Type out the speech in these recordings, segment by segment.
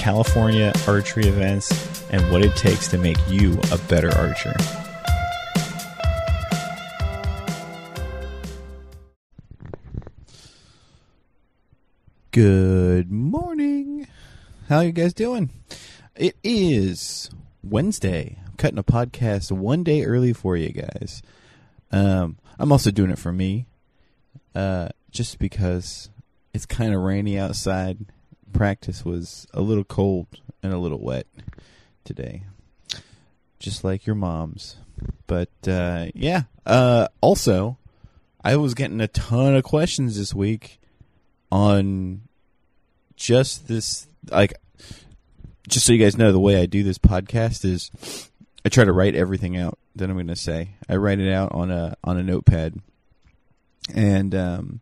California archery events and what it takes to make you a better archer. Good morning. How are you guys doing? It is Wednesday. I'm cutting a podcast one day early for you guys. Um, I'm also doing it for me uh, just because it's kind of rainy outside. Practice was a little cold and a little wet today, just like your mom's. But uh, yeah, uh, also, I was getting a ton of questions this week on just this. Like, just so you guys know, the way I do this podcast is I try to write everything out that I'm going to say. I write it out on a on a notepad and um,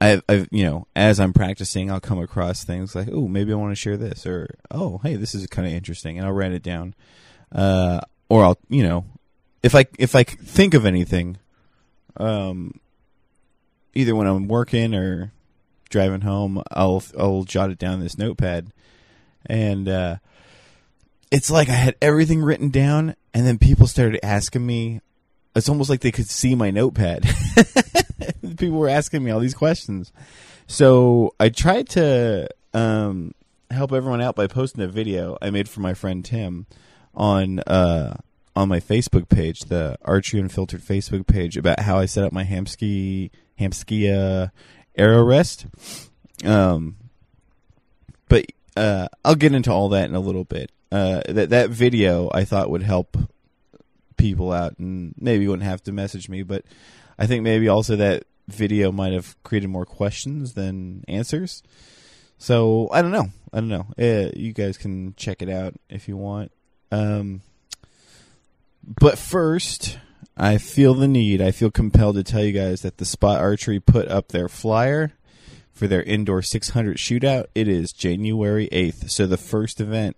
I've, I've, you know, as I'm practicing, I'll come across things like, oh, maybe I want to share this, or oh, hey, this is kind of interesting, and I'll write it down, uh, or I'll, you know, if I if I think of anything, um, either when I'm working or driving home, I'll I'll jot it down in this notepad, and uh, it's like I had everything written down, and then people started asking me it's almost like they could see my notepad. People were asking me all these questions. So I tried to um, help everyone out by posting a video I made for my friend Tim on uh, on my Facebook page, the Archery Unfiltered Facebook page, about how I set up my Hamsky uh, arrow rest. Um, but uh, I'll get into all that in a little bit. Uh, that that video I thought would help people out and maybe wouldn't have to message me but i think maybe also that video might have created more questions than answers. So i don't know. I don't know. Uh, you guys can check it out if you want. Um, but first i feel the need. I feel compelled to tell you guys that the spot archery put up their flyer for their indoor 600 shootout. It is january 8th so the first event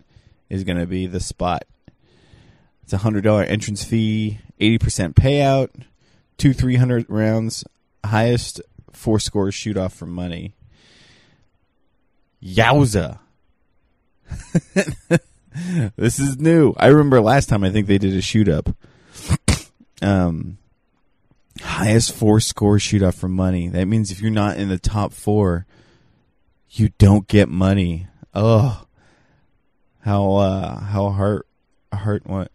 is going to be the spot. It's a hundred dollar entrance fee, eighty percent payout, two three hundred rounds, highest four scores shoot off for money. Yowza! this is new. I remember last time I think they did a shoot up. Um, highest four score shoot off for money. That means if you're not in the top four, you don't get money. Oh, how uh, how heart heart what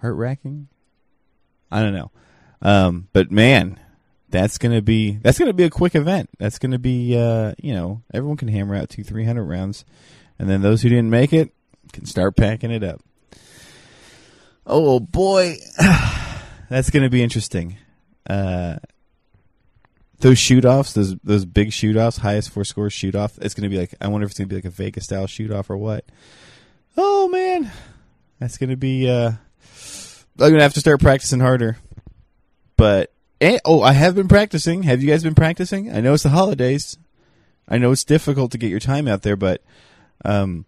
heart wracking. I don't know, um, but man, that's gonna be that's gonna be a quick event. That's gonna be uh, you know everyone can hammer out two three hundred rounds, and then those who didn't make it can start packing it up. Oh boy, that's gonna be interesting. Uh, those shoot offs, those those big shoot offs, highest four scores shoot off. It's gonna be like I wonder if it's gonna be like a Vegas style shoot off or what. Oh man, that's gonna be. Uh, I'm gonna have to start practicing harder. But and, oh, I have been practicing. Have you guys been practicing? I know it's the holidays. I know it's difficult to get your time out there, but um,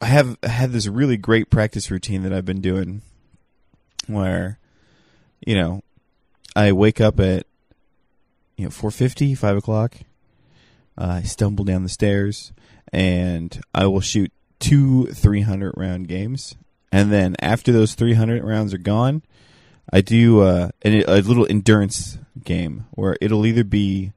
I have had this really great practice routine that I've been doing, where, you know, I wake up at you know 4:50, 5 o'clock. Uh, I stumble down the stairs, and I will shoot two 300 round games and then after those 300 rounds are gone, I do uh, a, a little endurance game where it'll either be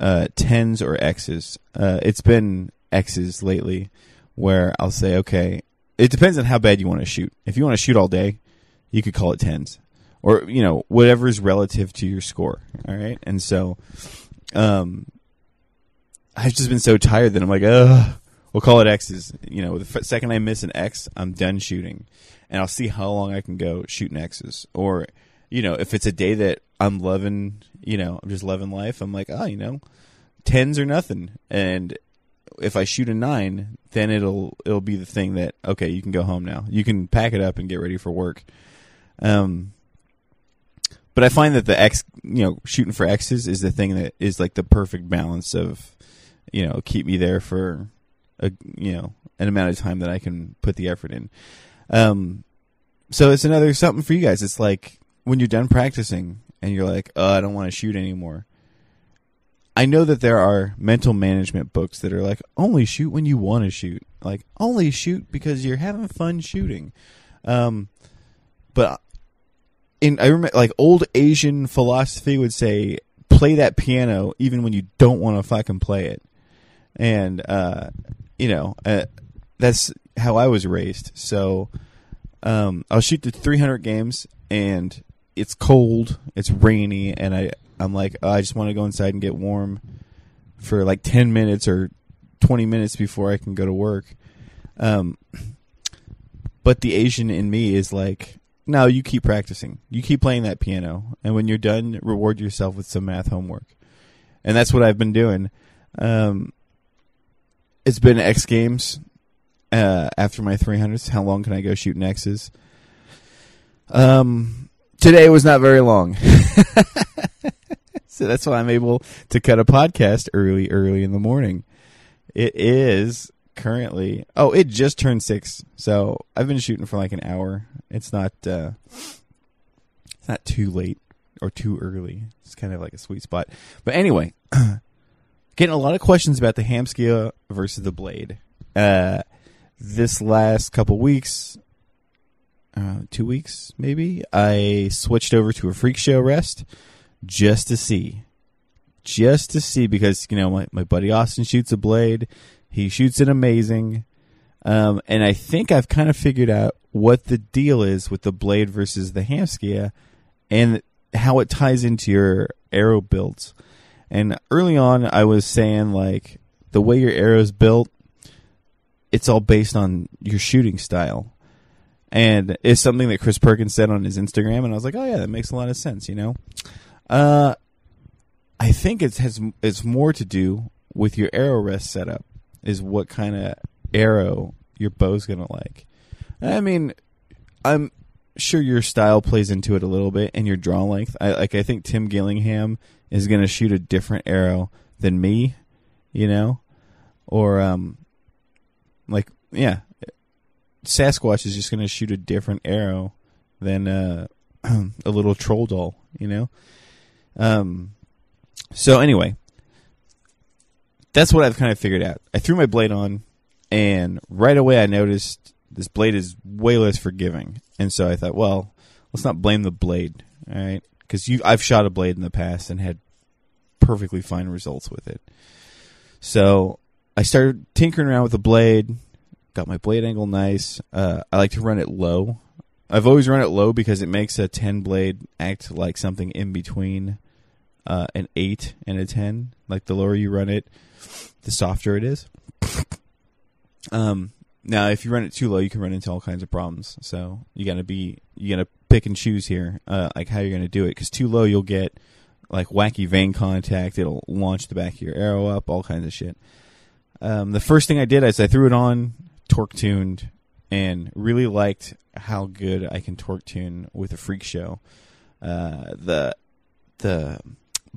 uh, tens or X's. Uh, it's been X's lately, where I'll say, okay, it depends on how bad you want to shoot. If you want to shoot all day, you could call it tens, or you know whatever is relative to your score. All right, and so, um, I've just been so tired that I'm like, ugh we'll call it X's. You know, the f- second I miss an X, I'm done shooting. and I'll see how long I can go shooting X's. Or, you know, if it's a day that I'm loving, you know, I'm just loving life, I'm like, oh, you know, tens or nothing. And if I shoot a nine, then it'll it'll be the thing that okay, you can go home now. You can pack it up and get ready for work. Um, but I find that the X, you know, shooting for X's is the thing that is like the perfect balance of, you know, keep me there for a you know an amount of time that I can put the effort in. Um, so it's another something for you guys. It's like when you're done practicing and you're like, oh, I don't want to shoot anymore. I know that there are mental management books that are like only shoot when you want to shoot, like only shoot because you're having fun shooting. Um, but in I remember like old Asian philosophy would say play that piano even when you don't want to fucking play it, and uh, you know uh, that's how I was raised. So um, I'll shoot the 300 games and it's cold, it's rainy, and I I'm like oh, I just want to go inside and get warm for like 10 minutes or 20 minutes before I can go to work. Um, but the Asian in me is like no, you keep practicing. You keep playing that piano, and when you're done, reward yourself with some math homework. And that's what I've been doing. Um, it's been X Games uh, after my 300s. How long can I go shooting X's? Um, today was not very long. so that's why I'm able to cut a podcast early, early in the morning. It is currently oh it just turned six so i've been shooting for like an hour it's not uh it's not too late or too early it's kind of like a sweet spot but anyway getting a lot of questions about the hamskea versus the blade uh this last couple weeks uh two weeks maybe i switched over to a freak show rest just to see just to see because you know my, my buddy austin shoots a blade he shoots it amazing. Um, and I think I've kind of figured out what the deal is with the blade versus the Hamskea and how it ties into your arrow builds. And early on, I was saying, like, the way your arrow's built, it's all based on your shooting style. And it's something that Chris Perkins said on his Instagram, and I was like, oh, yeah, that makes a lot of sense, you know? Uh, I think it has it's more to do with your arrow rest setup is what kind of arrow your bow's gonna like. I mean, I'm sure your style plays into it a little bit and your draw length. I like I think Tim Gillingham is gonna shoot a different arrow than me, you know? Or um like yeah. Sasquatch is just gonna shoot a different arrow than uh a little troll doll, you know? Um so anyway, that's what I've kind of figured out. I threw my blade on, and right away I noticed this blade is way less forgiving, and so I thought, well, let's not blame the blade, all right? Because you, I've shot a blade in the past and had perfectly fine results with it. So I started tinkering around with the blade, got my blade angle nice. Uh, I like to run it low. I've always run it low because it makes a ten blade act like something in between uh, an eight and a ten. Like the lower you run it, the softer it is. Um, now, if you run it too low, you can run into all kinds of problems. So you gotta be you gotta pick and choose here, uh, like how you're gonna do it. Because too low, you'll get like wacky vane contact. It'll launch the back of your arrow up, all kinds of shit. Um, the first thing I did is I threw it on, torque tuned, and really liked how good I can torque tune with a freak show. Uh, the the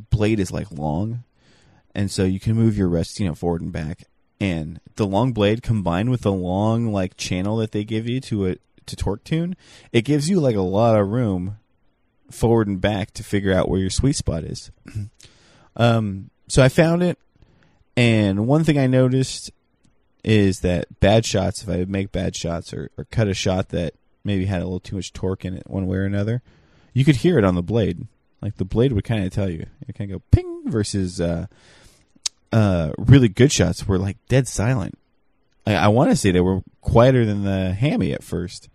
blade is like long, and so you can move your wrist, you know, forward and back. And the long blade combined with the long like channel that they give you to a to torque tune, it gives you like a lot of room forward and back to figure out where your sweet spot is. um, so I found it, and one thing I noticed is that bad shots, if I make bad shots or, or cut a shot that maybe had a little too much torque in it, one way or another, you could hear it on the blade. Like the blade would kind of tell you. It kind of go ping versus uh, uh, really good shots were like dead silent. I, I want to say they were quieter than the hammy at first,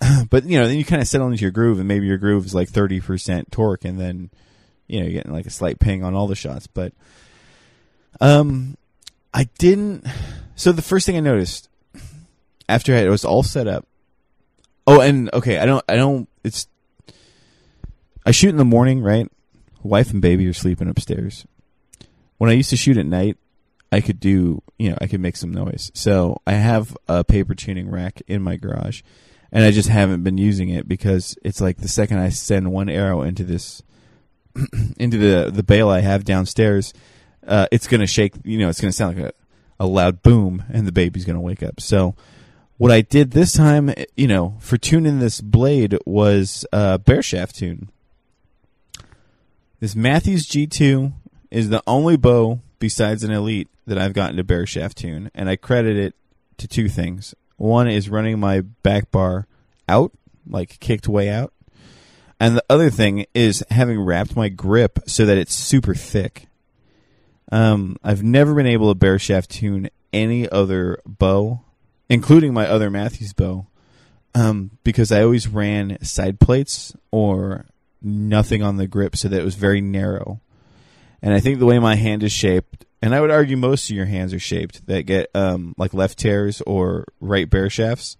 but you know, then you kind of settle into your groove, and maybe your groove is like thirty percent torque, and then you know you're getting like a slight ping on all the shots. But um, I didn't. So the first thing I noticed after it was all set up, Oh, and okay, I don't, I don't. It's I shoot in the morning, right? Wife and baby are sleeping upstairs. When I used to shoot at night, I could do, you know, I could make some noise. So I have a paper tuning rack in my garage, and I just haven't been using it because it's like the second I send one arrow into this, into the the bale I have downstairs, uh, it's gonna shake. You know, it's gonna sound like a, a loud boom, and the baby's gonna wake up. So what I did this time, you know, for tuning this blade was uh, bare shaft tune. This Mathews G2 is the only bow besides an Elite that I've gotten to bare shaft tune, and I credit it to two things. One is running my back bar out, like kicked way out, and the other thing is having wrapped my grip so that it's super thick. Um, I've never been able to bare shaft tune any other bow, including my other Mathews bow, um, because I always ran side plates or nothing on the grip so that it was very narrow. And I think the way my hand is shaped, and I would argue most of your hands are shaped that get um, like left tears or right bare shafts.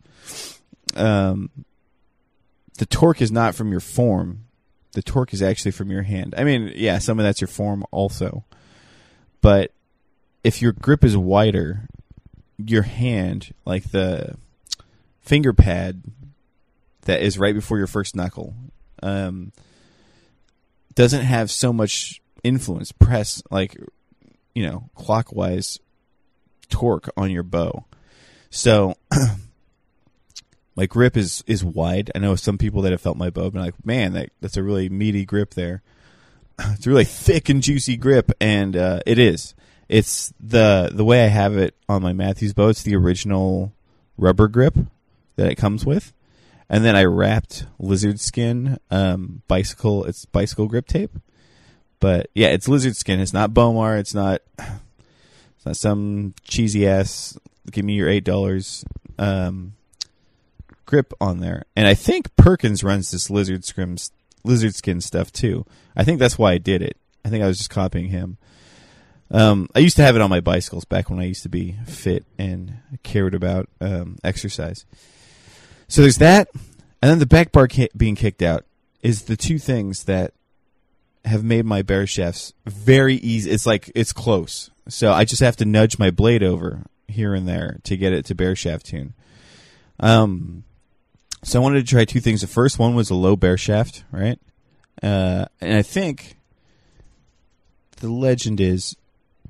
Um, the torque is not from your form. The torque is actually from your hand. I mean, yeah, some of that's your form also. But if your grip is wider, your hand, like the finger pad that is right before your first knuckle, um, doesn't have so much influence, press like you know clockwise torque on your bow. So my grip is is wide. I know some people that have felt my bow been like, man, that that's a really meaty grip there. It's a really thick and juicy grip, and uh, it is. It's the the way I have it on my Mathews bow. It's the original rubber grip that it comes with and then I wrapped lizard skin um, bicycle. It's bicycle grip tape, but yeah, it's lizard skin. It's not Bomar. It's not. It's not some cheesy ass. Give me your eight dollars um, grip on there. And I think Perkins runs this lizard skin lizard skin stuff too. I think that's why I did it. I think I was just copying him. Um, I used to have it on my bicycles back when I used to be fit and cared about um, exercise. So there's that, and then the back bar being kicked out is the two things that have made my bare shafts very easy. It's like it's close, so I just have to nudge my blade over here and there to get it to bare shaft tune. Um, so I wanted to try two things. The first one was a low bare shaft, right? Uh, and I think the legend is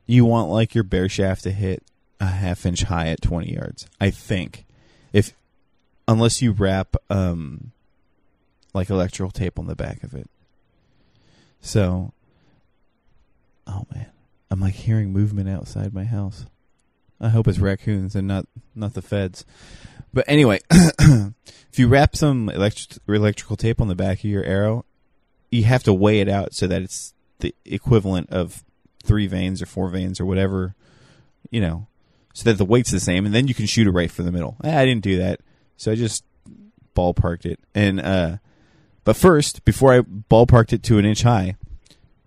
you want like your bare shaft to hit a half inch high at 20 yards. I think if unless you wrap um, like electrical tape on the back of it. So, oh man, I'm like hearing movement outside my house. I hope it's raccoons and not not the feds. But anyway, if you wrap some electric, electrical tape on the back of your arrow, you have to weigh it out so that it's the equivalent of three vanes or four vanes or whatever, you know, so that the weight's the same, and then you can shoot it right for the middle. I didn't do that. So I just ballparked it. And uh but first, before I ballparked it to an inch high,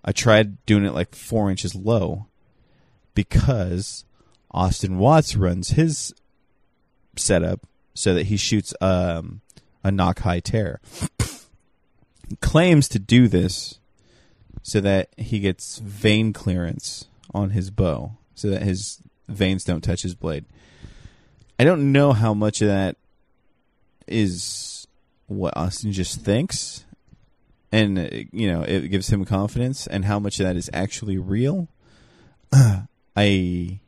I tried doing it like four inches low because Austin Watts runs his setup so that he shoots um, a nock high tear. claims to do this so that he gets vane clearance on his bow, so that his vanes don't touch his blade. I don't know how much of that is what Austin just thinks, and uh, you know it gives him confidence, and how much of that is actually real. I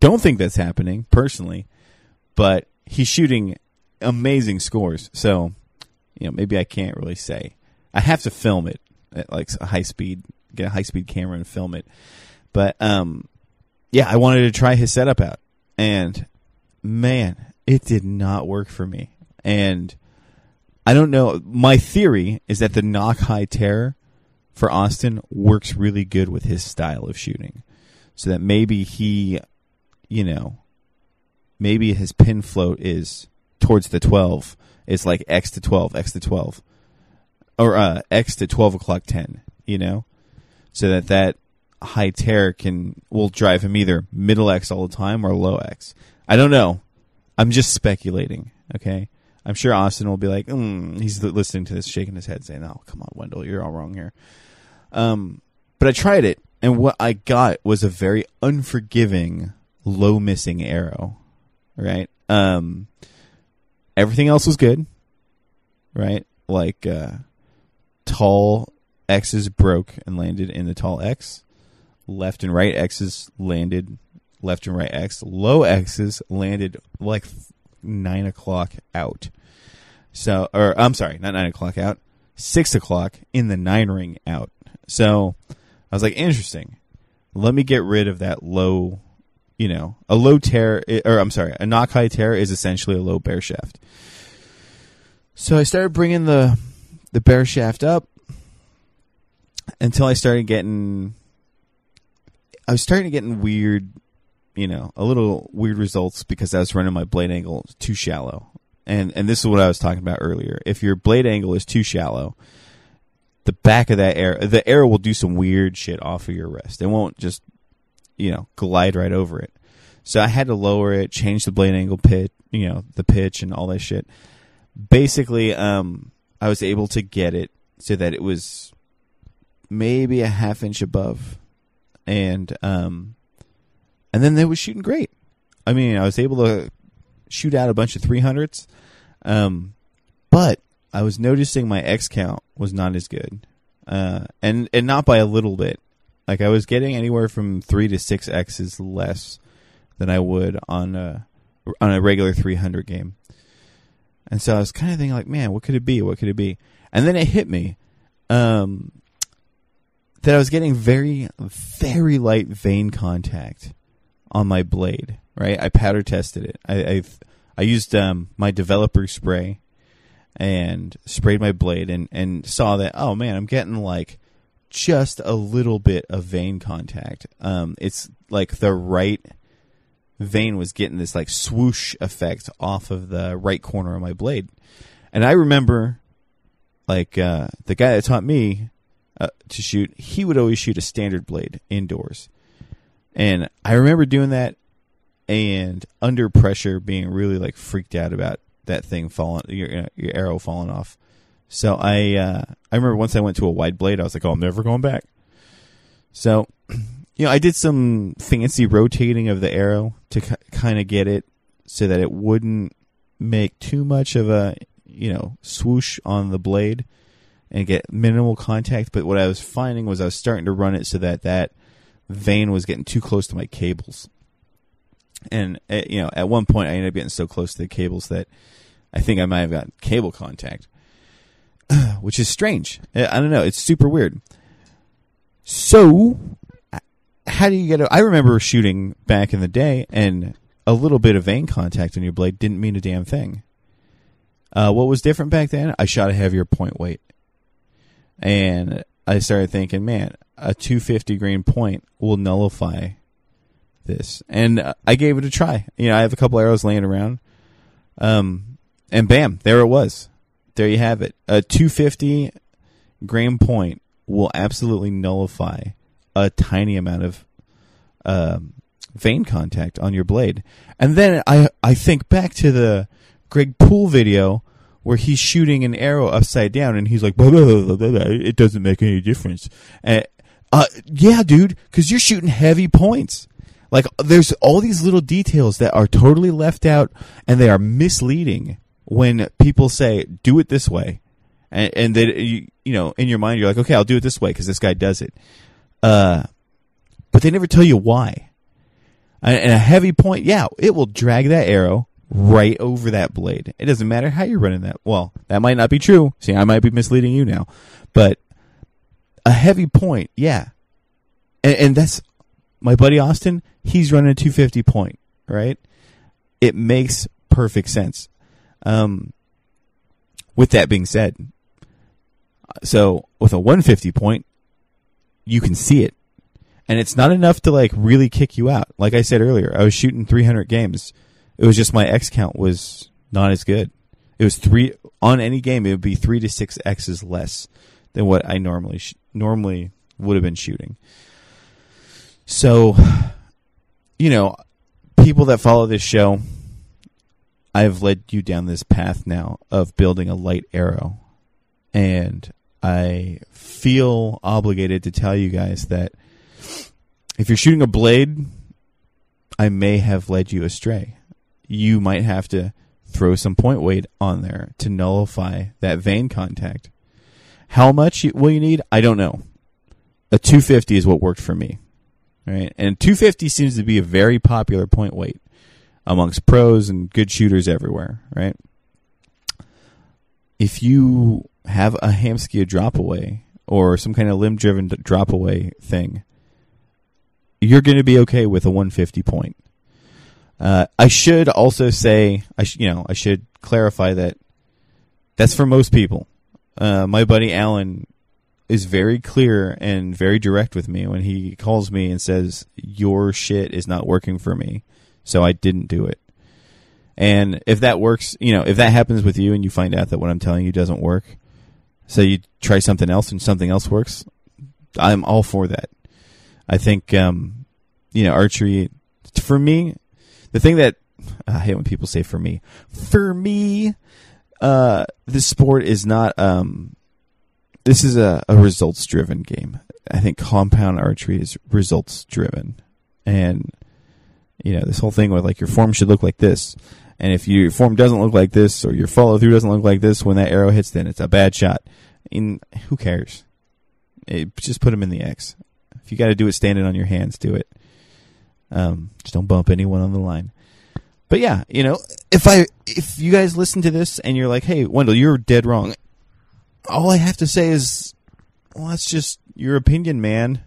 don't think that's happening personally, but he's shooting amazing scores. So, you know, maybe I can't really say. I have to film it at like a high speed, get a high speed camera and film it. But um, yeah, I wanted to try his setup out, and man, it did not work for me. And I don't know. My theory is that the nock high tear for Austin works really good with his style of shooting. So that maybe he, you know, maybe his pin float is towards the 12. It's like X to 12, X to 12. Or uh, X to 12 o'clock 10, you know? So that that high tear can will drive him either middle X all the time or low X. I don't know. I'm just speculating, okay? I'm sure Austin will be like, mm, he's listening to this, shaking his head, saying, "Oh, come on, Wendell, you're all wrong here." Um, but I tried it, and what I got was a very unforgiving, low missing arrow. Right. Um, everything else was good. Right. Like uh, tall X's broke and landed in the tall X. Left and right X's landed left and right X. Low X's landed like nine o'clock out. So, or I'm sorry, not nine o'clock out, six o'clock in the nine ring out. So I was like, interesting. Let me get rid of that low, you know, a low tear, eh, or I'm sorry, a nock high tear is essentially a low bare shaft. So I started bringing the the bare shaft up until I started getting I was starting to getting weird, you know, a little weird results because I was running my blade angle too shallow. And and this is what I was talking about earlier. If your blade angle is too shallow, the back of that arrow, the arrow will do some weird shit off of your wrist. It won't just, you know, glide right over it. So I had to lower it, change the blade angle pit, you know, the pitch and all that shit. Basically, um, I was able to get it so that it was maybe a half inch above and um, and then they was shooting great. I mean, I was able to shoot out a bunch of three hundreds, um, but I was noticing my X count was not as good, uh, and and not by a little bit. Like I was getting anywhere from three to six X's less than I would on a on a regular 300 game. And so I was kind of thinking, like, man, what could it be? What could it be? And then it hit me. Um, that I was getting very, very light vane contact on my blade. Right, I powder tested it. I I've, i used um, my developer spray and sprayed my blade and and saw that oh man, I'm getting like just a little bit of vane contact. Um, it's like the right vane was getting this like swoosh effect off of the right corner of my blade, and I remember like uh, the guy that taught me uh, to shoot, he would always shoot a standard blade indoors. And I remember doing that and under pressure being really like freaked out about that thing falling, your, your arrow falling off. So I, uh, I remember once I went to a wide blade, I was like, oh, I'm never going back. So, you know, I did some fancy rotating of the arrow to k- kind of get it so that it wouldn't make too much of a, you know, swoosh on the blade and get minimal contact. But what I was finding was I was starting to run it so that that vane was getting too close to my cables. And uh, you know, at one point I ended up getting so close to the cables that I think I might have got cable contact, which is strange. I don't know. It's super weird. So, how do you get? A, I remember shooting back in the day, and a little bit of vane contact on your blade didn't mean a damn thing. Uh, what was different back then? I shot a heavier point weight and I started thinking, man, a 250 grain point will nullify this, and I gave it a try. You know, I have a couple arrows laying around, um, and bam, there it was. There you have it. A 250 grain point will absolutely nullify a tiny amount of um, vane contact on your blade. And then I I think back to the Greg Poole video where he's shooting an arrow upside down and he's like, blah, blah, blah, it doesn't make any difference. And, uh, yeah, dude, because you're shooting heavy points. Like, there's all these little details that are totally left out and they are misleading when people say, do it this way. And, and that, you, you know, in your mind, you're like, okay, I'll do it this way because this guy does it. Uh, but they never tell you why. And a heavy point, yeah, it will drag that arrow right over that blade. It doesn't matter how you're running that. Well, that might not be true. See, I might be misleading you now, but a heavy point, yeah. And, and that's my buddy Austin. He's running a 250 point, right? It makes perfect sense. Um, with that being said, so with a 150 point, you can see it. And it's not enough to like really kick you out. Like I said earlier, I was shooting 300 games it was just my X count was not as good. It was three on any game. It would be three to six X's less than what I normally sh- normally would have been shooting. So, you know, people that follow this show, I've led you down this path now of building a light arrow. And I feel obligated to tell you guys that if you're shooting a blade, I may have led you astray. You might have to throw some point weight on there to nullify that vane contact. How much will you need? I don't know. A 250 is what worked for me. Right? And 250 seems to be a very popular point weight amongst pros and good shooters everywhere, right? If you have a Hamskea drop away or some kind of limb driven drop away thing, you're going to be okay with a 150 point. Uh, I should also say, I sh- you know, I should clarify that that's for most people. Uh, my buddy Alan is very clear and very direct with me when he calls me and says, "Your shit is not working for me, so I didn't do it." And if that works, you know, if that happens with you and you find out that what I'm telling you doesn't work, so you try something else and something else works, I'm all for that. I think, um, you know, archery, for me, the thing that I hate when people say for me, for me, uh, this sport is not, um, this is a, a results driven game. I think compound archery is results driven. And, you know, this whole thing with like your form should look like this. And if your form doesn't look like this or your follow through doesn't look like this when that arrow hits, then it's a bad shot. In who cares? It, just put them in the X. If you got to do it standing on your hands, do it. Um, just don't bump anyone on the line. But yeah, you know, if I if you guys listen to this and you're like, "Hey, Wendell, you're dead wrong," all I have to say is, "Well, that's just your opinion, man."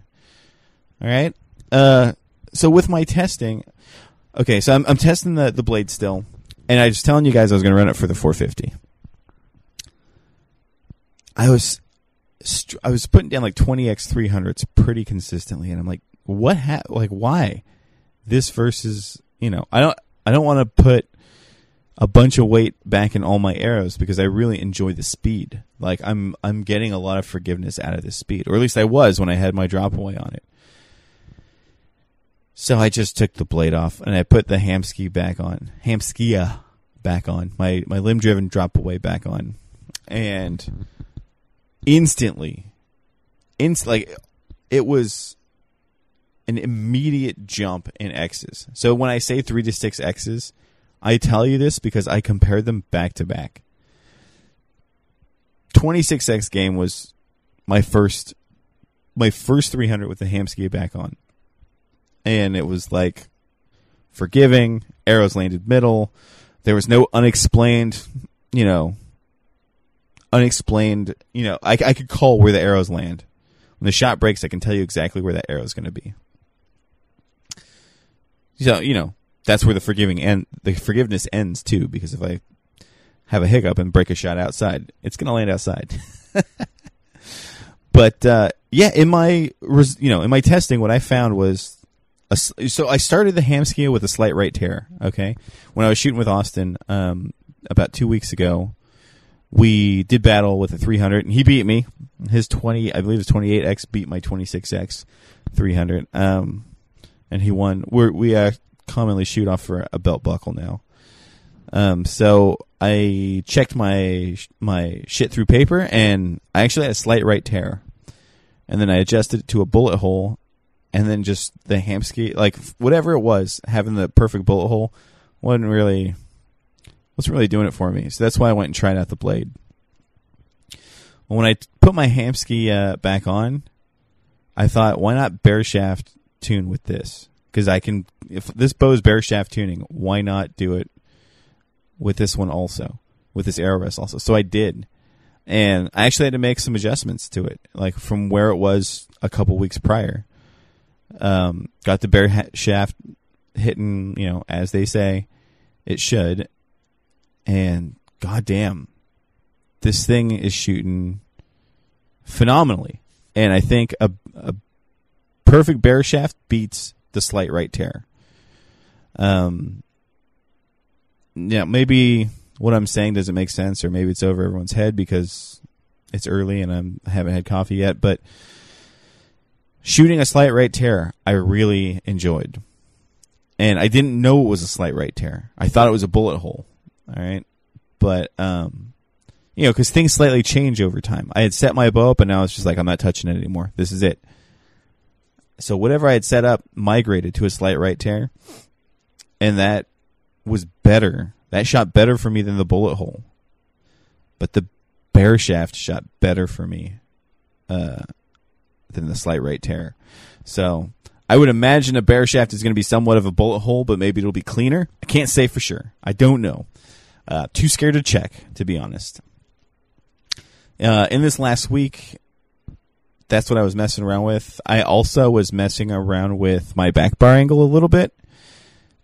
All right. Uh, so with my testing, okay, so I'm I'm testing the the blade still, and I was telling you guys I was going to run it for the 450. I was I was putting down like 20x 300s pretty consistently, and I'm like, what? Ha- like, why this versus you know? I don't I don't want to put a bunch of weight back in all my arrows because I really enjoy the speed. Like I'm I'm getting a lot of forgiveness out of this speed, or at least I was when I had my drop away on it. So I just took the blade off and I put the Hamsky back on, Hamskea back on, my my limb driven drop away back on, and instantly, inst like it was an immediate jump in X's. So when I say three to six X's, I tell you this because I compared them back to back. 26X game was my first my first 300 with the Hamsky back on. And it was like forgiving, arrows landed middle. There was no unexplained, you know, unexplained, you know, I, I could call where the arrows land. When the shot breaks, I can tell you exactly where that arrow is going to be. So, you know, that's where the forgiving and the forgiveness ends too, because if I have a hiccup and break a shot outside, it's going to land outside. but uh, yeah, in my you know in my testing, what I found was a, so I started the Hamskea with a slight right tear. Okay, when I was shooting with Austin um, about two weeks ago, we did battle with a 300, and he beat me. His 20, I believe, his 28x beat my 26x 300. Um, and he won. We're, we uh, commonly shoot off for a belt buckle now. Um, so I checked my my shit through paper, and I actually had a slight right tear, and then I adjusted it to a bullet hole, and then just the Hamsky, like whatever it was, having the perfect bullet hole, wasn't really wasn't really doing it for me. So that's why I went and tried out the blade. When I put my Hamsky uh, back on, I thought, why not bare shaft tune with this because I can. If this bow is bare shaft tuning, why not do it with this one also, with this arrow rest also? So I did, and I actually had to make some adjustments to it, like from where it was a couple weeks prior. Um, got the bear ha- shaft hitting, you know, as they say it should, and goddamn, this thing is shooting phenomenally. And I think a, a perfect bare shaft beats the slight right tear. Um, yeah, maybe what I'm saying doesn't make sense, or maybe it's over everyone's head because it's early and I'm, I haven't had coffee yet. But shooting a slight right tear, I really enjoyed, and I didn't know it was a slight right tear. I thought it was a bullet hole. All right, but um, you know, because things slightly change over time. I had set my bow up, and now it's just like I'm not touching it anymore. This is it. So whatever I had set up migrated to a slight right tear, and that was better. That shot better for me than the bullet hole. But the bare shaft shot better for me uh, than the slight right tear. So I would imagine a bare shaft is going to be somewhat of a bullet hole, but maybe it'll be cleaner. I can't say for sure. I don't know. Uh, too scared to check, to be honest. Uh, in this last week, that's what I was messing around with. I also was messing around with my back bar angle a little bit,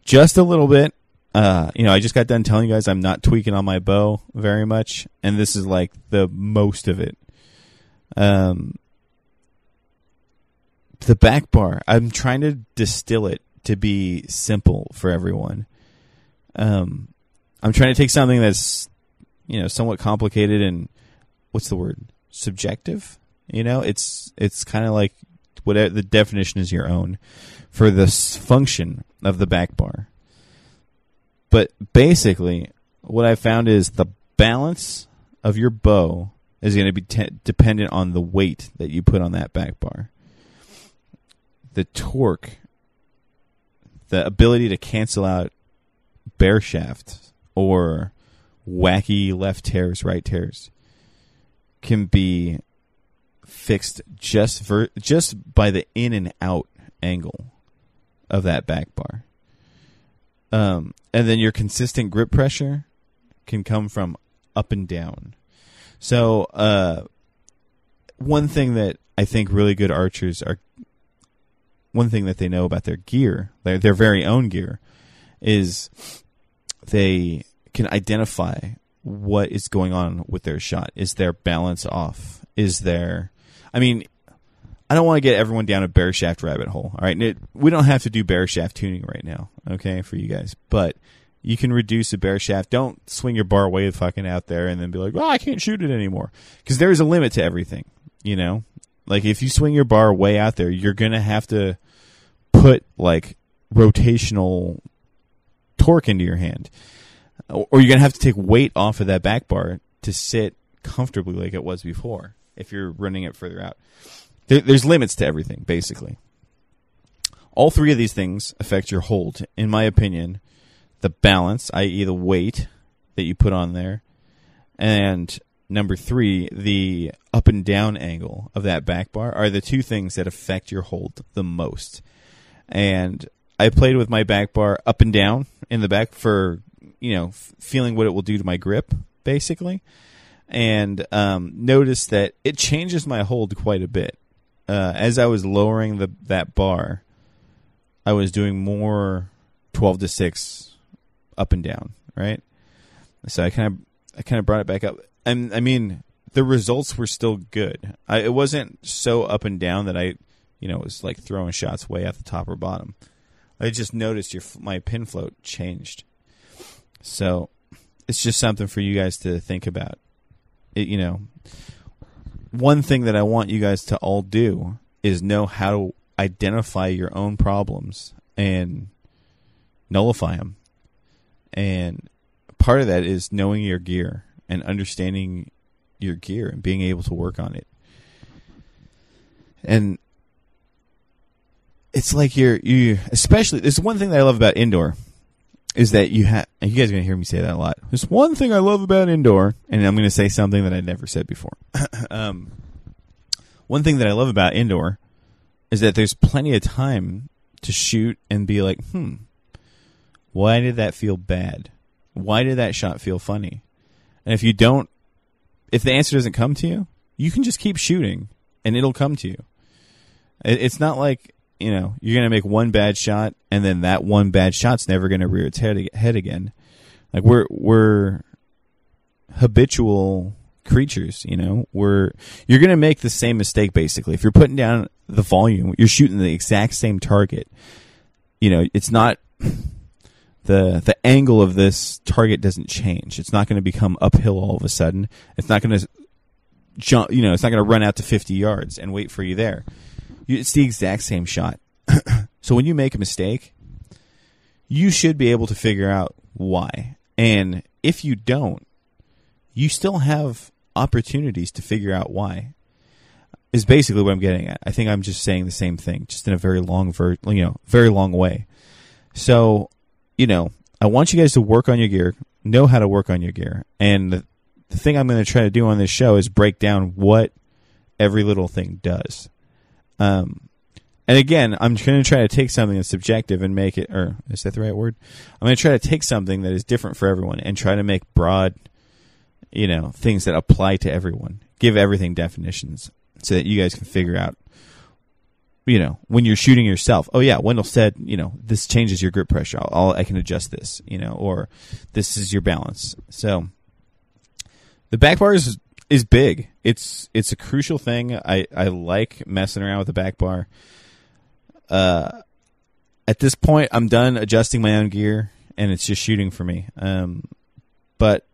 just a little bit. Uh, you know, I just got done telling you guys I'm not tweaking on my bow very much, and this is like the most of it. Um, the back bar, I'm trying to distill it to be simple for everyone. Um, I'm trying to take something that's, you know, somewhat complicated and what's the word? Subjective. You know, it's it's kind of like whatever the definition is your own for the function of the back bar. But basically, what I found is the balance of your bow is going to be te- dependent on the weight that you put on that back bar. The torque, the ability to cancel out bare shaft or wacky left tears, right tears can be fixed just just by the in and out angle of that back bar. Um, and then your consistent grip pressure can come from up and down. So, uh, one thing that I think really good archers are, one thing that they know about their gear, their their very own gear, is they can identify what is going on with their shot. Is their balance off? Is there, I mean, I don't want to get everyone down a bare shaft rabbit hole. All right, we don't have to do bare shaft tuning right now, okay, for you guys. But you can reduce a bare shaft. Don't swing your bar way fucking out there and then be like, "Well, I can't shoot it anymore," because there is a limit to everything. You know, like if you swing your bar way out there, you're gonna have to put like rotational torque into your hand, or you're gonna have to take weight off of that back bar to sit comfortably like it was before. If you're running it further out there, there's limits to everything, basically. All three of these things affect your hold, in my opinion. The balance, i.e., the weight that you put on there, and number three, the up and down angle of that back bar are the two things that affect your hold the most. And I played with my back bar up and down in the back for, you know, f- feeling what it will do to my grip, basically. And um, noticed that it changes my hold quite a bit uh, as I was lowering the that bar, I was doing more twelve to six up and down, right? So I kind of I kind of brought it back up, and I mean the results were still good. I, it wasn't so up and down that I, you know, was like throwing shots way at the top or bottom. I just noticed your my pin float changed, so it's just something for you guys to think about. It, you know, one thing that I want you guys to all do is know how to identify your own problems and nullify them. And part of that is knowing your gear and understanding your gear and being able to work on it. And it's like you're you especially there's one thing that I love about indoor is that you have you guys are gonna hear me say that a lot. There's one thing I love about indoor, and I'm gonna say something that I never said before. um, one thing that I love about indoor is that there's plenty of time to shoot and be like, hmm, why did that feel bad? Why did that shot feel funny? And if you don't, if the answer doesn't come to you, you can just keep shooting and it'll come to you. It's not like you know you're gonna make one bad shot and then that one bad shot's never gonna rear its head head again. Like we're we're habitual creatures. You know, we're you're gonna make the same mistake basically if you're putting down the volume. You're shooting the exact same target. You know, it's not the the angle of this target doesn't change. It's not going to become uphill all of a sudden. It's not going to jump. You know, it's not going to run out to 50 yards and wait for you there. It's the exact same shot. so when you make a mistake, you should be able to figure out why. And if you don't, you still have opportunities to figure out why. Is basically what I'm getting at. I think I'm just saying the same thing, just in a very long, ver- you know, very long way. So, you know, I want you guys to work on your gear, know how to work on your gear, and the, the thing I'm going to try to do on this show is break down what every little thing does. Um, and again, I'm going to try to take something that's subjective and make it, or is that the right word? I'm going to try to take something that is different for everyone and try to make broad, you know, things that apply to everyone. Give everything definitions so that you guys can figure out, you know, when you're shooting yourself. Oh yeah, Wendell said, you know, this changes your grip pressure. I'll, I'll I can adjust this, you know, or this is your balance. So the back bar is is big. It's it's a crucial thing. I I like messing around with the back bar. Uh, at this point, I'm done adjusting my own gear, and it's just shooting for me. Um, but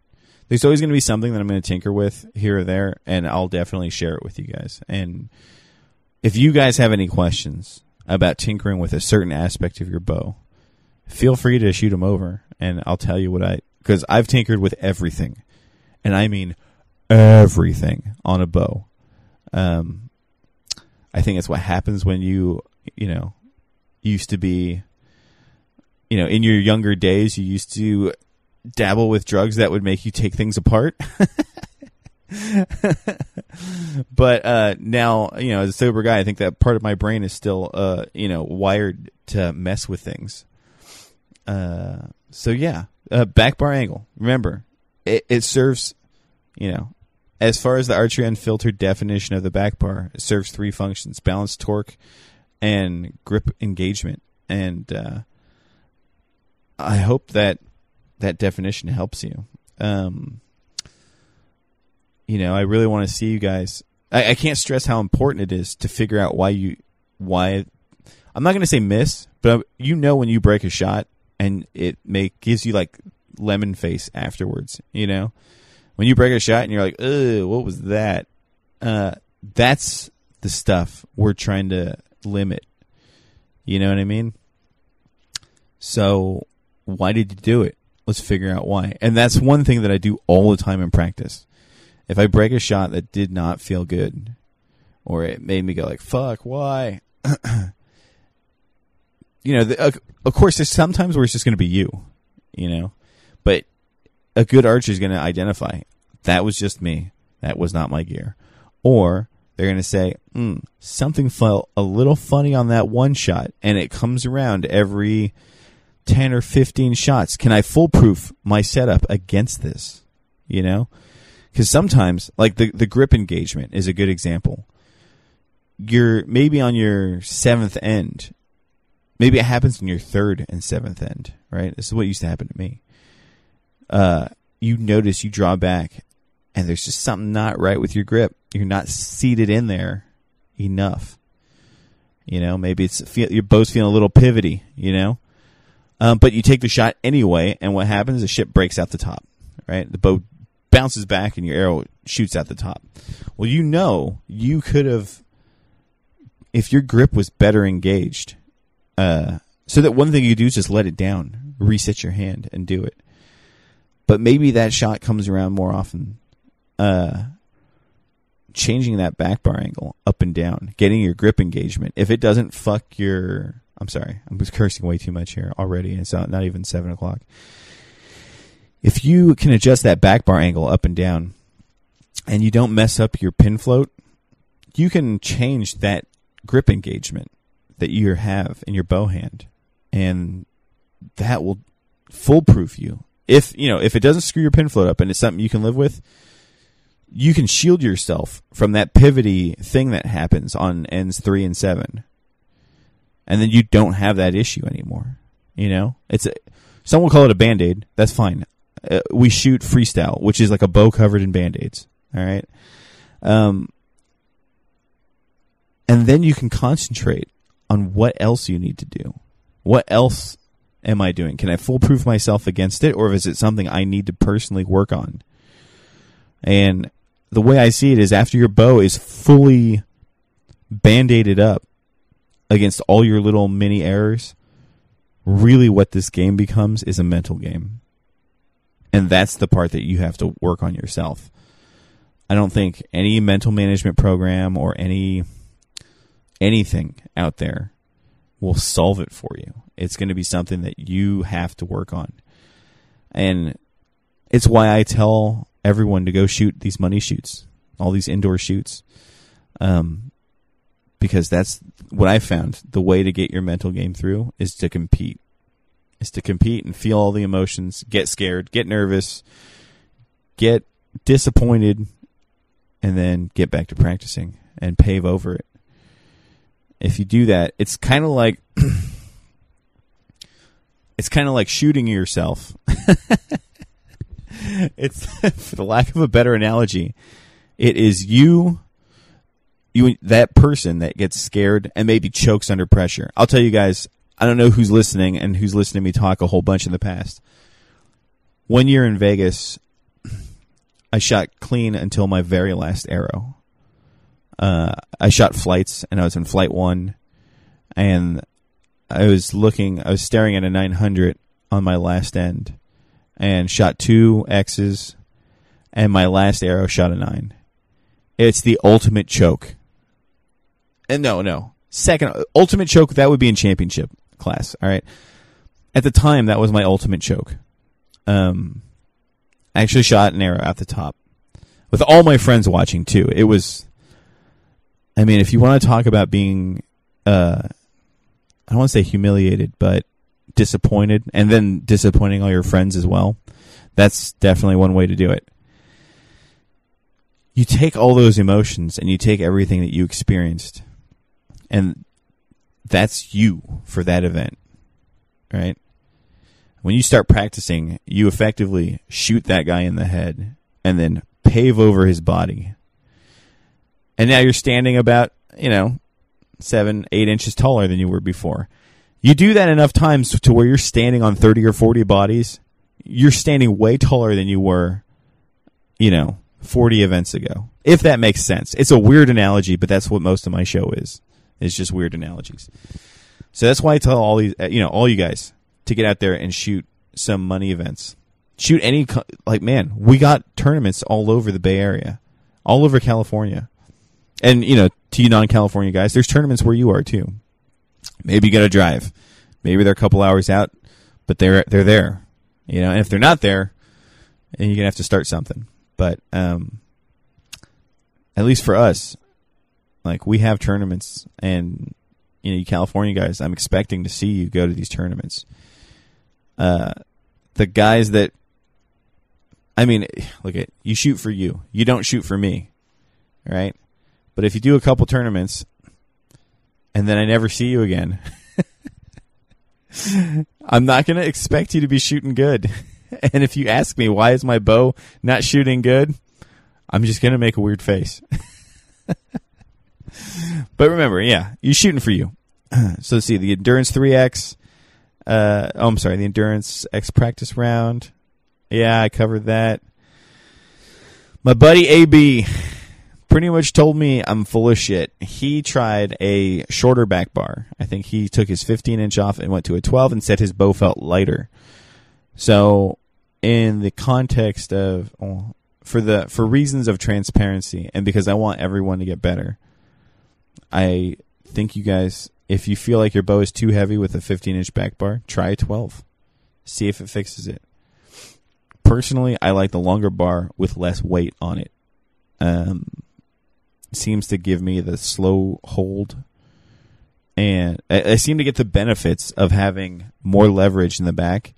there's always going to be something that I'm going to tinker with here or there, and I'll definitely share it with you guys. And if you guys have any questions about tinkering with a certain aspect of your bow, feel free to shoot them over, and I'll tell you what I because I've tinkered with everything, and I mean everything on a bow. Um, I think it's what happens when you you know used to be you know in your younger days you used to dabble with drugs that would make you take things apart. but uh, now, you know, as a sober guy, I think that part of my brain is still, uh, you know, wired to mess with things. Uh, so yeah, uh, back bar angle. Remember, it, it serves, you know, as far as the archery unfiltered definition of the back bar, it serves three functions: balance, torque, and grip engagement. And uh, I hope that that definition helps you. Um, you know, I really want to see you guys. I, I, can't stress how important it is to figure out why you why. I'm not going to say miss, but you know when you break a shot and it make gives you like lemon face afterwards. You know, when you break a shot and you're like, "Ugh, what was that?" Uh, that's the stuff we're trying to limit. You know what I mean? So, why did you do it? Let's figure out why. And that's one thing that I do all the time in practice. If I break a shot that did not feel good, or it made me go like, fuck, why? you know, the, of course, there's sometimes where it's just going to be you, you know, but a good archer is going to identify that was just me. That was not my gear. Or they're going to say, mm, something felt a little funny on that one shot, and it comes around every 10 or 15 shots. Can I foolproof my setup against this? You know? Because sometimes, like the, the grip engagement is a good example. You're maybe on your seventh end. Maybe it happens in your third and seventh end, right? This is what used to happen to me. Uh, you notice you draw back and there's just something not right with your grip. You're not seated in there enough. You know, maybe it's your bow's feeling a little pivoty. You know, um, but you take the shot anyway, and what happens? The ship breaks out the top. Right, the bow bounces back, and your arrow shoots out the top. Well, you know, you could have, if your grip was better engaged. Uh, so that one thing you do is just let it down, reset your hand, and do it. But maybe that shot comes around more often uh, changing that back bar angle up and down, getting your grip engagement. If it doesn't fuck your, I'm sorry, I'm cursing way too much here already. It's not, not even seven o'clock. If you can adjust that back bar angle up and down, and you don't mess up your pin float, you can change that grip engagement that you have in your bow hand, and that will foolproof you. If you know if it doesn't screw your pin float up and it's something you can live with, you can shield yourself from that pivoty thing that happens on ends three and seven, and then you don't have that issue anymore. You know, it's a, some will call it a band aid. That's fine. Uh, we shoot freestyle, which is like a bow covered in band aids. All right, um, and then you can concentrate on what else you need to do. What else am I doing? Can I foolproof myself against it, or is it something I need to personally work on? And the way I see it is after your bow is fully band-aided up against all your little mini errors, really what this game becomes is a mental game. And that's the part that you have to work on yourself. I don't think any mental management program or any anything out there will solve it for you. It's going to be something that you have to work on. And it's why I tell everyone to go shoot these money shoots, all these indoor shoots. Um, because that's what I found. The way to get your mental game through is to compete, is to compete and feel all the emotions, get scared, get nervous, get disappointed, and then get back to practicing and pave over it. If you do that, it's kind of like it's kind of like shooting yourself. it's for the lack of a better analogy, it is you you that person that gets scared and maybe chokes under pressure. I'll tell you guys, I don't know who's listening and who's listening to me talk a whole bunch in the past. One year in Vegas, I shot clean until my very last arrow. Uh, I shot flights and I was in flight one and I was looking, I was staring at a 900 on my last end and shot two X's and my last arrow shot a nine. It's the ultimate choke. And no, no. Second, ultimate choke, that would be in championship class. All right. At the time, that was my ultimate choke. Um, I actually shot an arrow at the top with all my friends watching too. It was, I mean, if you want to talk about being, uh, I don't want to say humiliated, but disappointed and then disappointing all your friends as well. That's definitely one way to do it. You take all those emotions and you take everything that you experienced and that's you for that event. Right? When you start practicing, you effectively shoot that guy in the head and then pave over his body. And now you're standing about, you know, seven, eight inches taller than you were before. You do that enough times to where you're standing on 30 or 40 bodies, you're standing way taller than you were, you know, 40 events ago. If that makes sense. It's a weird analogy, but that's what most of my show is. It's just weird analogies. So that's why I tell all these, you know, all you guys to get out there and shoot some money events. Shoot any, like, man, we got tournaments all over the Bay Area, all over California. And, you know, to you non California guys, there's tournaments where you are too. Maybe you got to drive. Maybe they're a couple hours out, but they're they're there. You know, and if they're not there, then you're gonna have to start something. But um, at least for us, like we have tournaments, and you know, you California guys, I'm expecting to see you go to these tournaments. Uh, the guys that, I mean, look at you shoot for you. You don't shoot for me, right? But if you do a couple tournaments and then I never see you again, I'm not going to expect you to be shooting good. and if you ask me why is my bow not shooting good, I'm just going to make a weird face. but remember, yeah, you're shooting for you. so see the endurance 3x. Uh, oh, I'm sorry, the endurance X practice round. Yeah, I covered that. My buddy AB pretty much told me I'm full of shit. He tried a shorter back bar. I think he took his 15 inch off and went to a 12 and said his bow felt lighter. So, in the context of for the for reasons of transparency and because I want everyone to get better, I think you guys, if you feel like your bow is too heavy with a 15 inch back bar, try a 12. See if it fixes it. Personally, I like the longer bar with less weight on it. Um, seems to give me the slow hold and I, I, seem to get the benefits of having more leverage in the back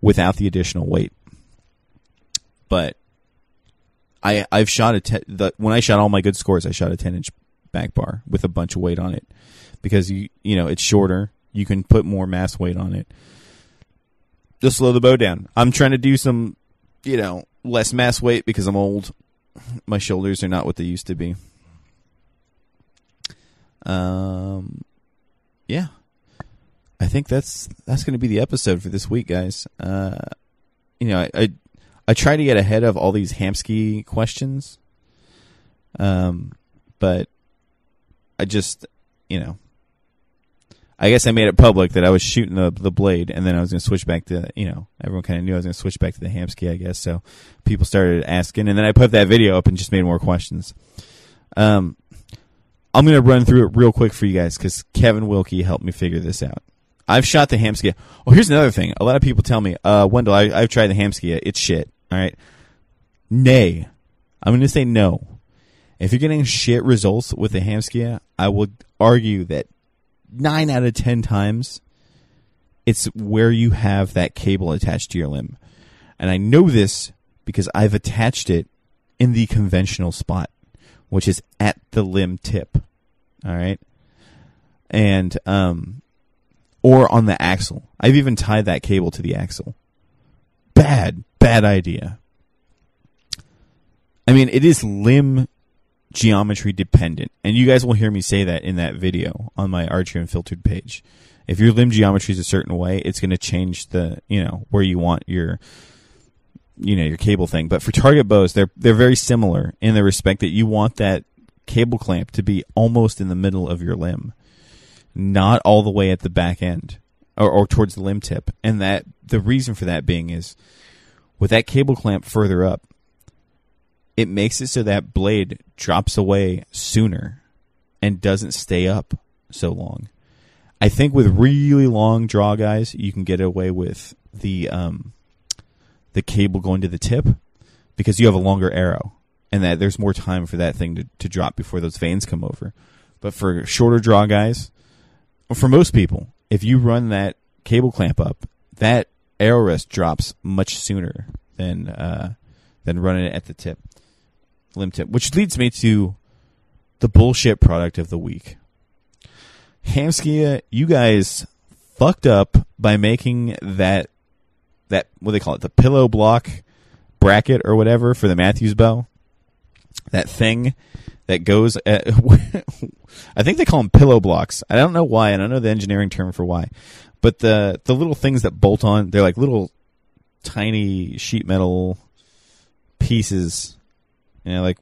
without the additional weight. But I I've shot a te- the, when I shot all my good scores, I shot a ten inch back bar with a bunch of weight on it because you you know it's shorter. You can put more mass weight on it. Just slow the bow down. I'm trying to do some, you know, less mass weight because I'm old. My shoulders are not what they used to be. Um, yeah, I think that's that's going to be the episode for this week, guys. Uh, you know, I, I I try to get ahead of all these Hamskea questions, um, but I just you know I guess I made it public that I was shooting the the blade, and then I was going to switch back to you know everyone kind of knew I was going to switch back to the Hamskea, I guess. So people started asking, and then I put that video up and just made more questions. Um, I'm going to run through it real quick for you guys because Kevin Wilkie helped me figure this out. I've shot the Hamskea. Oh, here's another thing. A lot of people tell me, uh, Wendell, I, I've tried the Hamskea. It's shit. All right. Nay. I'm going to say no. If you're getting shit results with the Hamskea, I would argue that nine out of ten times it's where you have that cable attached to your limb. And I know this because I've attached it in the conventional spot, which is at the limb tip. All right. And, um, or on the axle. I've even tied that cable to the axle. Bad, bad idea. I mean, it is limb geometry dependent. And you guys will hear me say that in that video on my Archery Unfiltered page. If your limb geometry is a certain way, it's going to change the, you know, where you want your, you know, your cable thing. But for target bows, they're, they're very similar in the respect that you want that cable clamp to be almost in the middle of your limb, not all the way at the back end or, or towards the limb tip. And that, the reason for that being is with that cable clamp further up, it makes it so that blade drops away sooner and doesn't stay up so long. I think with really long draw guys, you can get away with the um, the cable going to the tip because you have a longer arrow and that there's more time for that thing to, to drop before those vanes come over. But for shorter draw guys, for most people, if you run that cable clamp up, that arrow rest drops much sooner than uh, than running it at the tip, limb tip. Which leads me to the bullshit product of the week. Hamskea, you guys fucked up by making that that what do they call it the pillow block bracket or whatever for the Mathews bow. That thing that goes uh, at, I think they call them pillow blocks. I don't know why, and I don't know the engineering term for why. But the the little things that bolt on, they're like little tiny sheet metal pieces, you know, like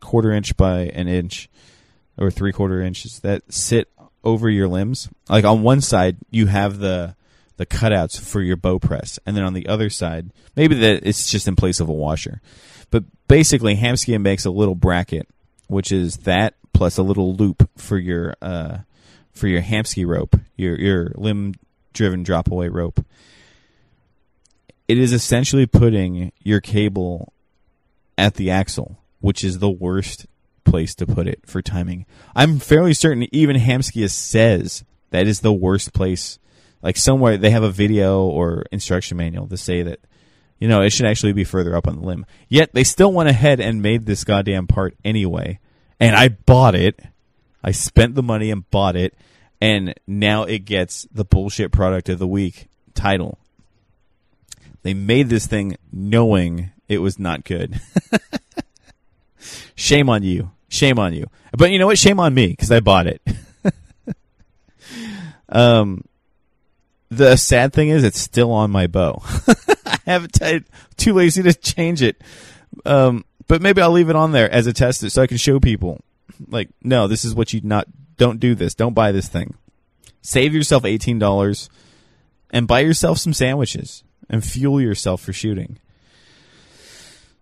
quarter inch by an inch or three quarter inches that sit over your limbs. Like on one side, you have the the cutouts for your bow press, and then on the other side, maybe that it's just in place of a washer. But basically, Hamskea makes a little bracket, which is that plus a little loop for your uh, for your Hamskea rope, your your limb driven drop away rope. It is essentially putting your cable at the axle, which is the worst place to put it for timing. I'm fairly certain even Hamskea says that is the worst place. Like somewhere they have a video or instruction manual to say that you know it should actually be further up on the limb. Yet they still went ahead and made this goddamn part anyway. And I bought it. I spent the money and bought it and now it gets the bullshit product of the week title. They made this thing knowing it was not good. Shame on you. Shame on you. But you know what? Shame on me because I bought it. um, the sad thing is, it's still on my bow. I haven't too lazy to change it. Um, but maybe I'll leave it on there as a tester so I can show people. Like, no, this is what you not. Don't do this. Don't buy this thing. Save yourself eighteen dollars and buy yourself some sandwiches and fuel yourself for shooting.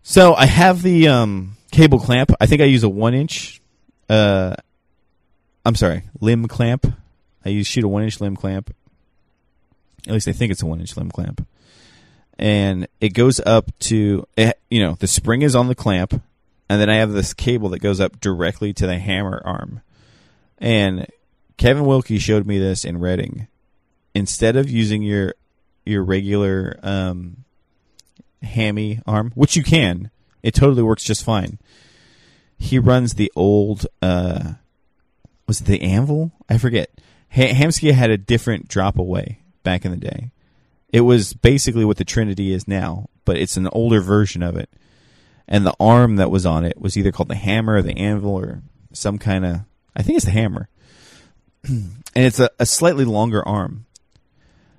So I have the um, cable clamp. I think I use a one inch. Uh, I'm sorry, limb clamp. I use shoot a one inch limb clamp. At least they think it's a one inch limb clamp, and it goes up to you know the spring is on the clamp, and then I have this cable that goes up directly to the hammer arm, and Kevin Wilkie showed me this in Reading. Instead of using your your regular um, hammy arm, which you can, it totally works just fine. He runs the old, uh, was it the anvil? I forget. Ha- Hamskea had a different drop away back in the day. It was basically what the Trinity is now, but it's an older version of it. And the arm that was on it was either called the hammer or the anvil or some kind of, I think it's the hammer. and it's a, a slightly longer arm.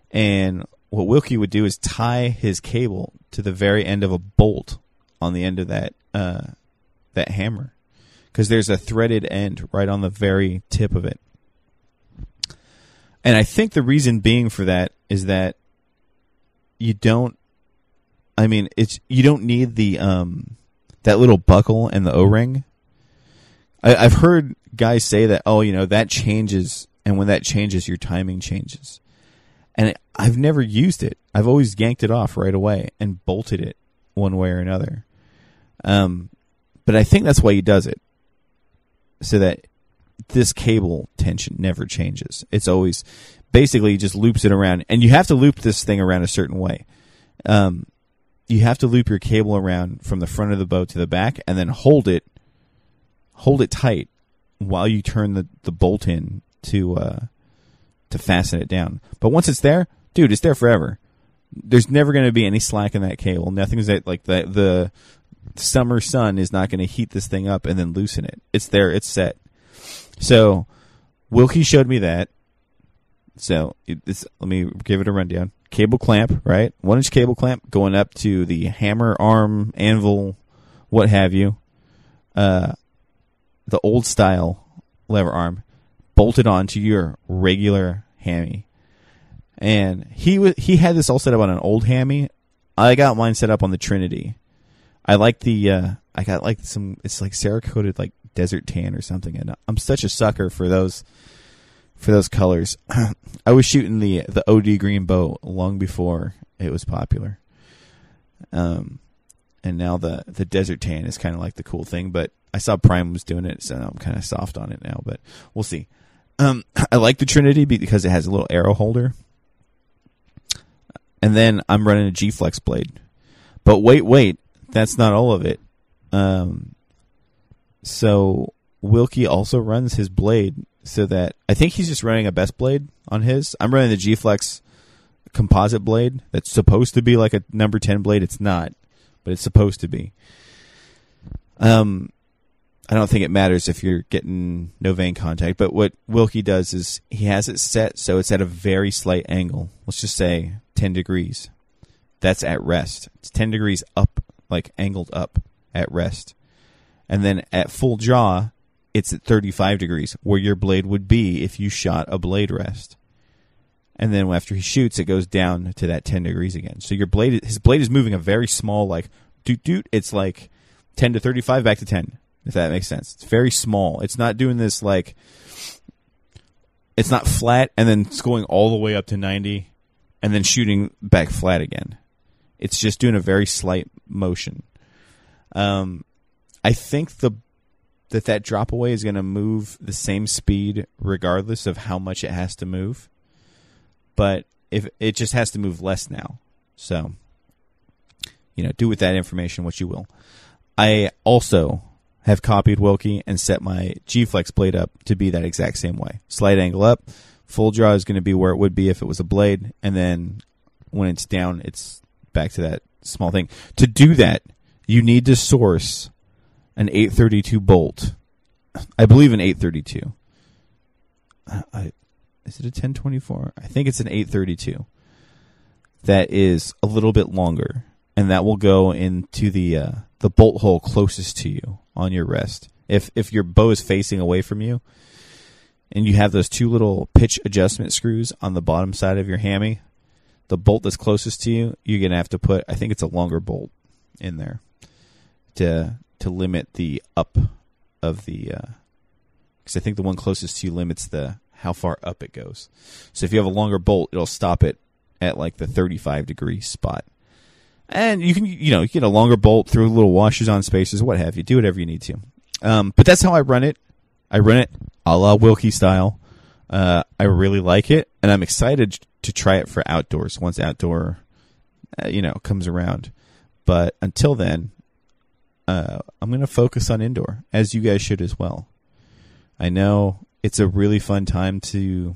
And what Wilkie would do is tie his cable to the very end of a bolt on the end of that uh, that hammer because there's a threaded end right on the very tip of it. And I think the reason being for that is that you don't I mean, it's you don't need the um that little buckle and the O-ring. I, I've heard guys say that, oh, you know, that changes, and when that changes, your timing changes. And it, I've never used it. I've always yanked it off right away and bolted it one way or another. Um, but I think that's why he does it, so that this cable tension never changes. It's always basically just loops it around, and you have to loop this thing around a certain way. Um, you have to loop your cable around from the front of the boat to the back, and then hold it, hold it tight while you turn the, the bolt in to uh, to fasten it down. But once it's there, dude, it's there forever. There's never going to be any slack in that cable. Nothing's that like the the summer sun is not going to heat this thing up and then loosen it. It's there. It's set. So Wilkie showed me that. So let me give it a rundown. Cable clamp, right? One inch cable clamp going up to the hammer, arm, anvil, what have you. Uh, the old style lever arm bolted onto your regular hammy. And he was he had this all set up on an old hammy. I got mine set up on the Trinity. I like the uh, I got like some it's like Cerakoted like desert tan or something and I'm such a sucker for those for those colors. I was shooting the the OD green bow long before it was popular. Um and now the the desert tan is kind of like the cool thing, but I saw Prime was doing it, so I'm kind of soft on it now, but we'll see. Um, I like the Trinity because it has a little arrow holder, and then I'm running a G Flex blade. But wait, wait, that's not all of it. Um, so Wilkie also runs his blade so that I think he's just running a best blade on his. I'm running the G Flex composite blade that's supposed to be like a number 10 blade. It's not, but it's supposed to be. Um, I don't think it matters if you're getting no vane contact, but what Wilkie does is he has it set so it's at a very slight angle. Let's just say 10 degrees. That's at rest. It's 10 degrees up, like angled up at rest. And then at full draw, it's at 35 degrees, where your blade would be if you shot a blade rest. And then after he shoots, it goes down to that 10 degrees again. So your blade, his blade is moving a very small, like, doot doot. It's like 10 to 35 back to 10 if that makes sense. It's very small. It's not doing this like it's not flat and then it's going all the way up to 90 and then shooting back flat again. It's just doing a very slight motion. Um, I think the that that drop away is going to move the same speed regardless of how much it has to move. But if it just has to move less now. So, you know, do with that information what you will. I also have copied Wilkie and set my G Flex blade up to be that exact same way. Slight angle up. Full draw is going to be where it would be if it was a blade, and then when it's down, it's back to that small thing. To do that, you need to source an 832 bolt. I believe an 832. I, is it a 1024? I think it's an 832. That is a little bit longer, and that will go into the uh, the bolt hole closest to you on your wrist. If if your bow is facing away from you, and you have those two little pitch adjustment screws on the bottom side of your hammy, the bolt that's closest to you, you're gonna have to put. I think it's a longer bolt in there to to limit the up of the. Because uh, I think the one closest to you limits the how far up it goes. So if you have a longer bolt, it'll stop it at like the 35 degree spot. And you can, you know, you get a longer bolt through little washers on spacers, what have you. Do whatever you need to. Um, but that's how I run it. I run it a la Wilkie style. Uh, I really like it, and I'm excited to try it for outdoors once outdoor, uh, you know, comes around. But until then, uh, I'm going to focus on indoor, as you guys should as well. I know it's a really fun time to,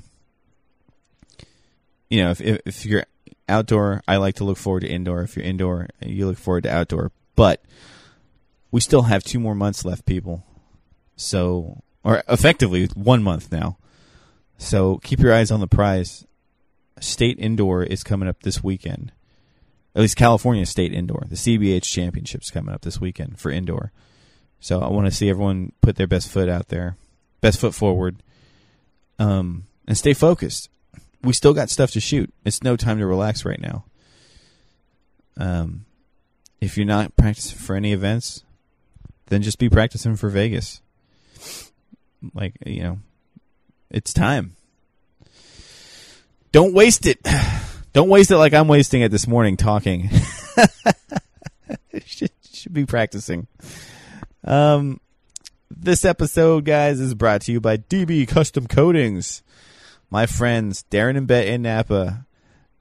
you know, if if, if you're outdoor, I like to look forward to indoor. If you're indoor, you look forward to outdoor. But we still have two more months left, people. So, or effectively one month now. So keep your eyes on the prize. State indoor is coming up this weekend. At least California State indoor. The CBH Championship's coming up this weekend for indoor. So I want to see everyone put their best foot out there, best foot forward, um, and stay focused. we still got stuff to shoot. It's no time to relax right now. Um, if you're not practicing for any events, then just be practicing for Vegas. Like you know, it's time. Don't waste it. Don't waste it like I'm wasting it this morning talking. should, should be practicing. Um, this episode, guys, is brought to you by DB Custom Coatings. My friends Darren and Bet in Napa,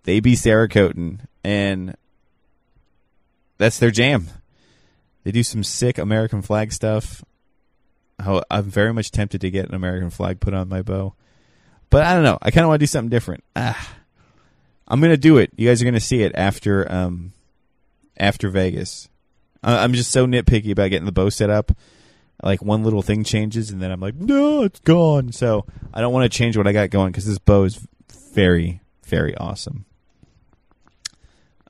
they be Cerakoting, and that's their jam. They do some sick American flag stuff. I'm very much tempted to get an American flag put on my bow, but I don't know. I kind of want to do something different. Ah, I'm gonna do it. You guys are gonna see it after um after Vegas. I- I'm just so nitpicky about getting the bow set up. Like one little thing changes, and then I'm like, no, it's gone. So I don't want to change what I got going because this bow is very, very awesome.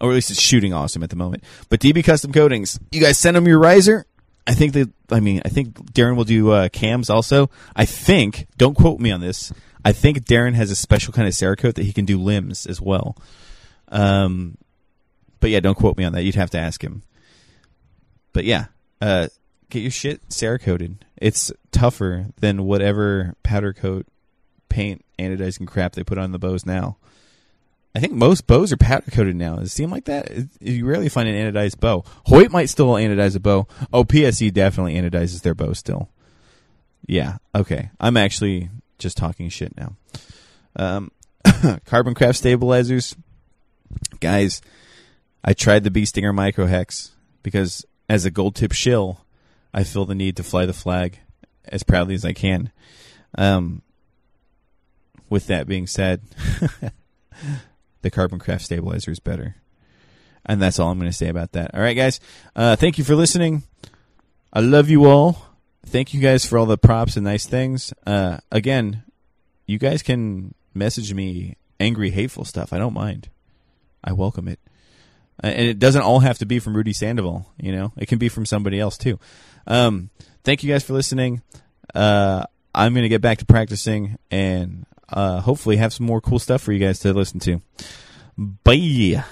Or at least it's shooting awesome at the moment. But DB Custom Coatings, you guys send them your riser. I think that I mean I think Darren will do uh, cams also. I think don't quote me on this. I think Darren has a special kind of Cerakote that he can do limbs as well. Um, but yeah, don't quote me on that. You'd have to ask him. But yeah, uh, get your shit Cerakoted. It's tougher than whatever powder coat, paint, anodizing crap they put on the bows now. I think most bows are powder coated now. Does it seem like that? You rarely find an anodized bow. Hoyt might still anodize a bow. Oh, PSE definitely anodizes their bow still. Yeah. Okay. I'm actually just talking shit now. Um, carbon craft stabilizers, guys. I tried the Bee Stinger Micro Hex because as a gold tip shill, I feel the need to fly the flag as proudly as I can. Um, with that being said, the Carbon Craft stabilizer is better. And that's all I'm going to say about that. All right, guys. Uh, thank you for listening. I love you all. Thank you guys for all the props and nice things. Uh, again, you guys can message me angry, hateful stuff. I don't mind. I welcome it. Uh, and it doesn't all have to be from Rudy Sandoval, you know. It can be from somebody else too. Um, thank you guys for listening. Uh, I'm going to get back to practicing and uh, hopefully have some more cool stuff for you guys to listen to. Bye.